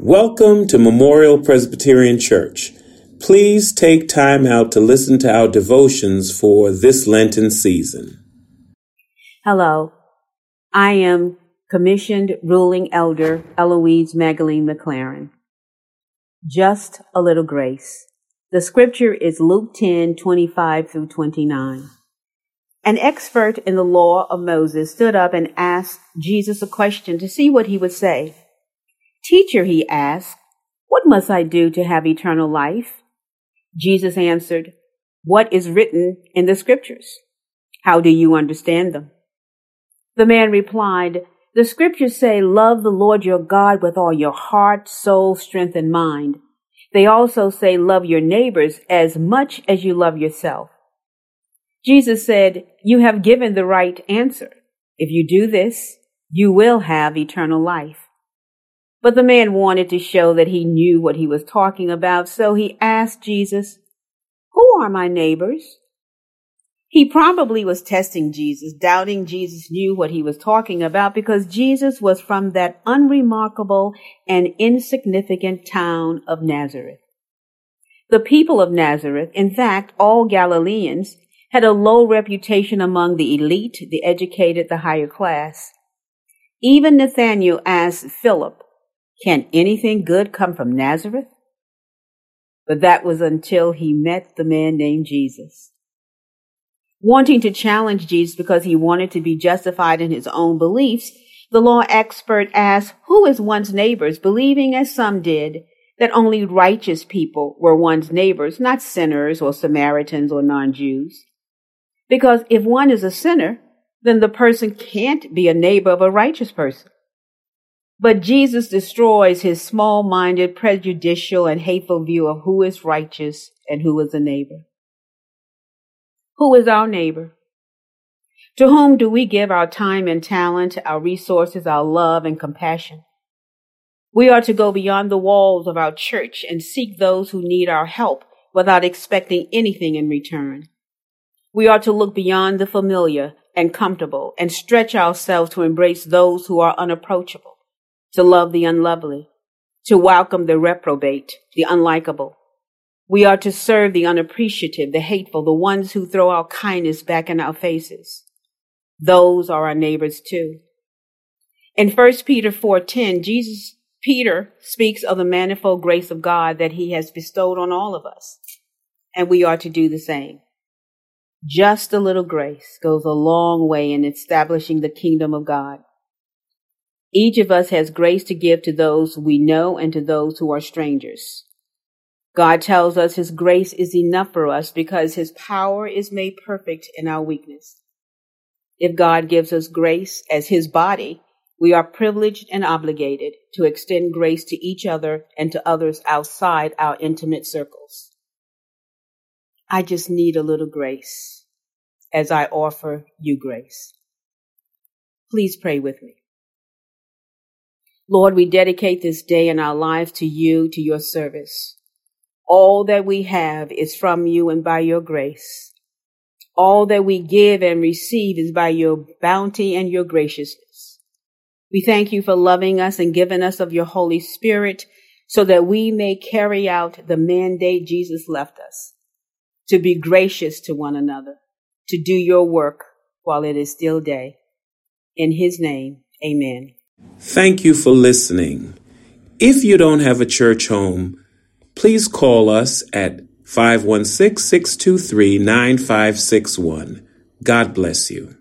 Welcome to Memorial Presbyterian Church. Please take time out to listen to our devotions for this Lenten season. Hello, I am commissioned ruling elder Eloise Magalene McClarrin. Just a little grace. The scripture is Luke 10, 25 through 29. An expert in the law of Moses stood up and asked Jesus a question to see what he would say. Teacher, he asked, what must I do to have eternal life? Jesus answered, What is written in the scriptures? How do you understand them? The man replied, The scriptures say, Love the Lord your God with all your heart, soul, strength, and mind. They also say, Love your neighbors as much as you love yourself. Jesus said, You have given the right answer. If you do this, you will have eternal life. But the man wanted to show that he knew what he was talking about, so he asked Jesus, Who are my neighbors? He probably was testing Jesus, doubting Jesus knew what he was talking about because Jesus was from that unremarkable and insignificant town of Nazareth. The people of Nazareth, in fact, all Galileans, had a low reputation among the elite, the educated, the higher class. Even Nathanael asked Philip, can anything good come from Nazareth? But that was until he met the man named Jesus. Wanting to challenge Jesus because he wanted to be justified in his own beliefs, the law expert asked, who is one's neighbors, believing as some did that only righteous people were one's neighbors, not sinners or Samaritans or non-Jews. Because if one is a sinner, then the person can't be a neighbor of a righteous person. But Jesus destroys his small minded, prejudicial, and hateful view of who is righteous and who is a neighbor. Who is our neighbor? To whom do we give our time and talent, our resources, our love and compassion? We are to go beyond the walls of our church and seek those who need our help without expecting anything in return. We are to look beyond the familiar and comfortable and stretch ourselves to embrace those who are unapproachable to love the unlovely, to welcome the reprobate, the unlikable. We are to serve the unappreciative, the hateful, the ones who throw our kindness back in our faces. Those are our neighbors too. In 1 Peter 4:10, Jesus Peter speaks of the manifold grace of God that he has bestowed on all of us, and we are to do the same. Just a little grace goes a long way in establishing the kingdom of God. Each of us has grace to give to those we know and to those who are strangers. God tells us his grace is enough for us because his power is made perfect in our weakness. If God gives us grace as his body, we are privileged and obligated to extend grace to each other and to others outside our intimate circles. I just need a little grace as I offer you grace. Please pray with me. Lord, we dedicate this day in our lives to you, to your service. All that we have is from you and by your grace. All that we give and receive is by your bounty and your graciousness. We thank you for loving us and giving us of your Holy Spirit so that we may carry out the mandate Jesus left us to be gracious to one another, to do your work while it is still day. In his name, amen. Thank you for listening. If you don't have a church home, please call us at 516 623 9561. God bless you.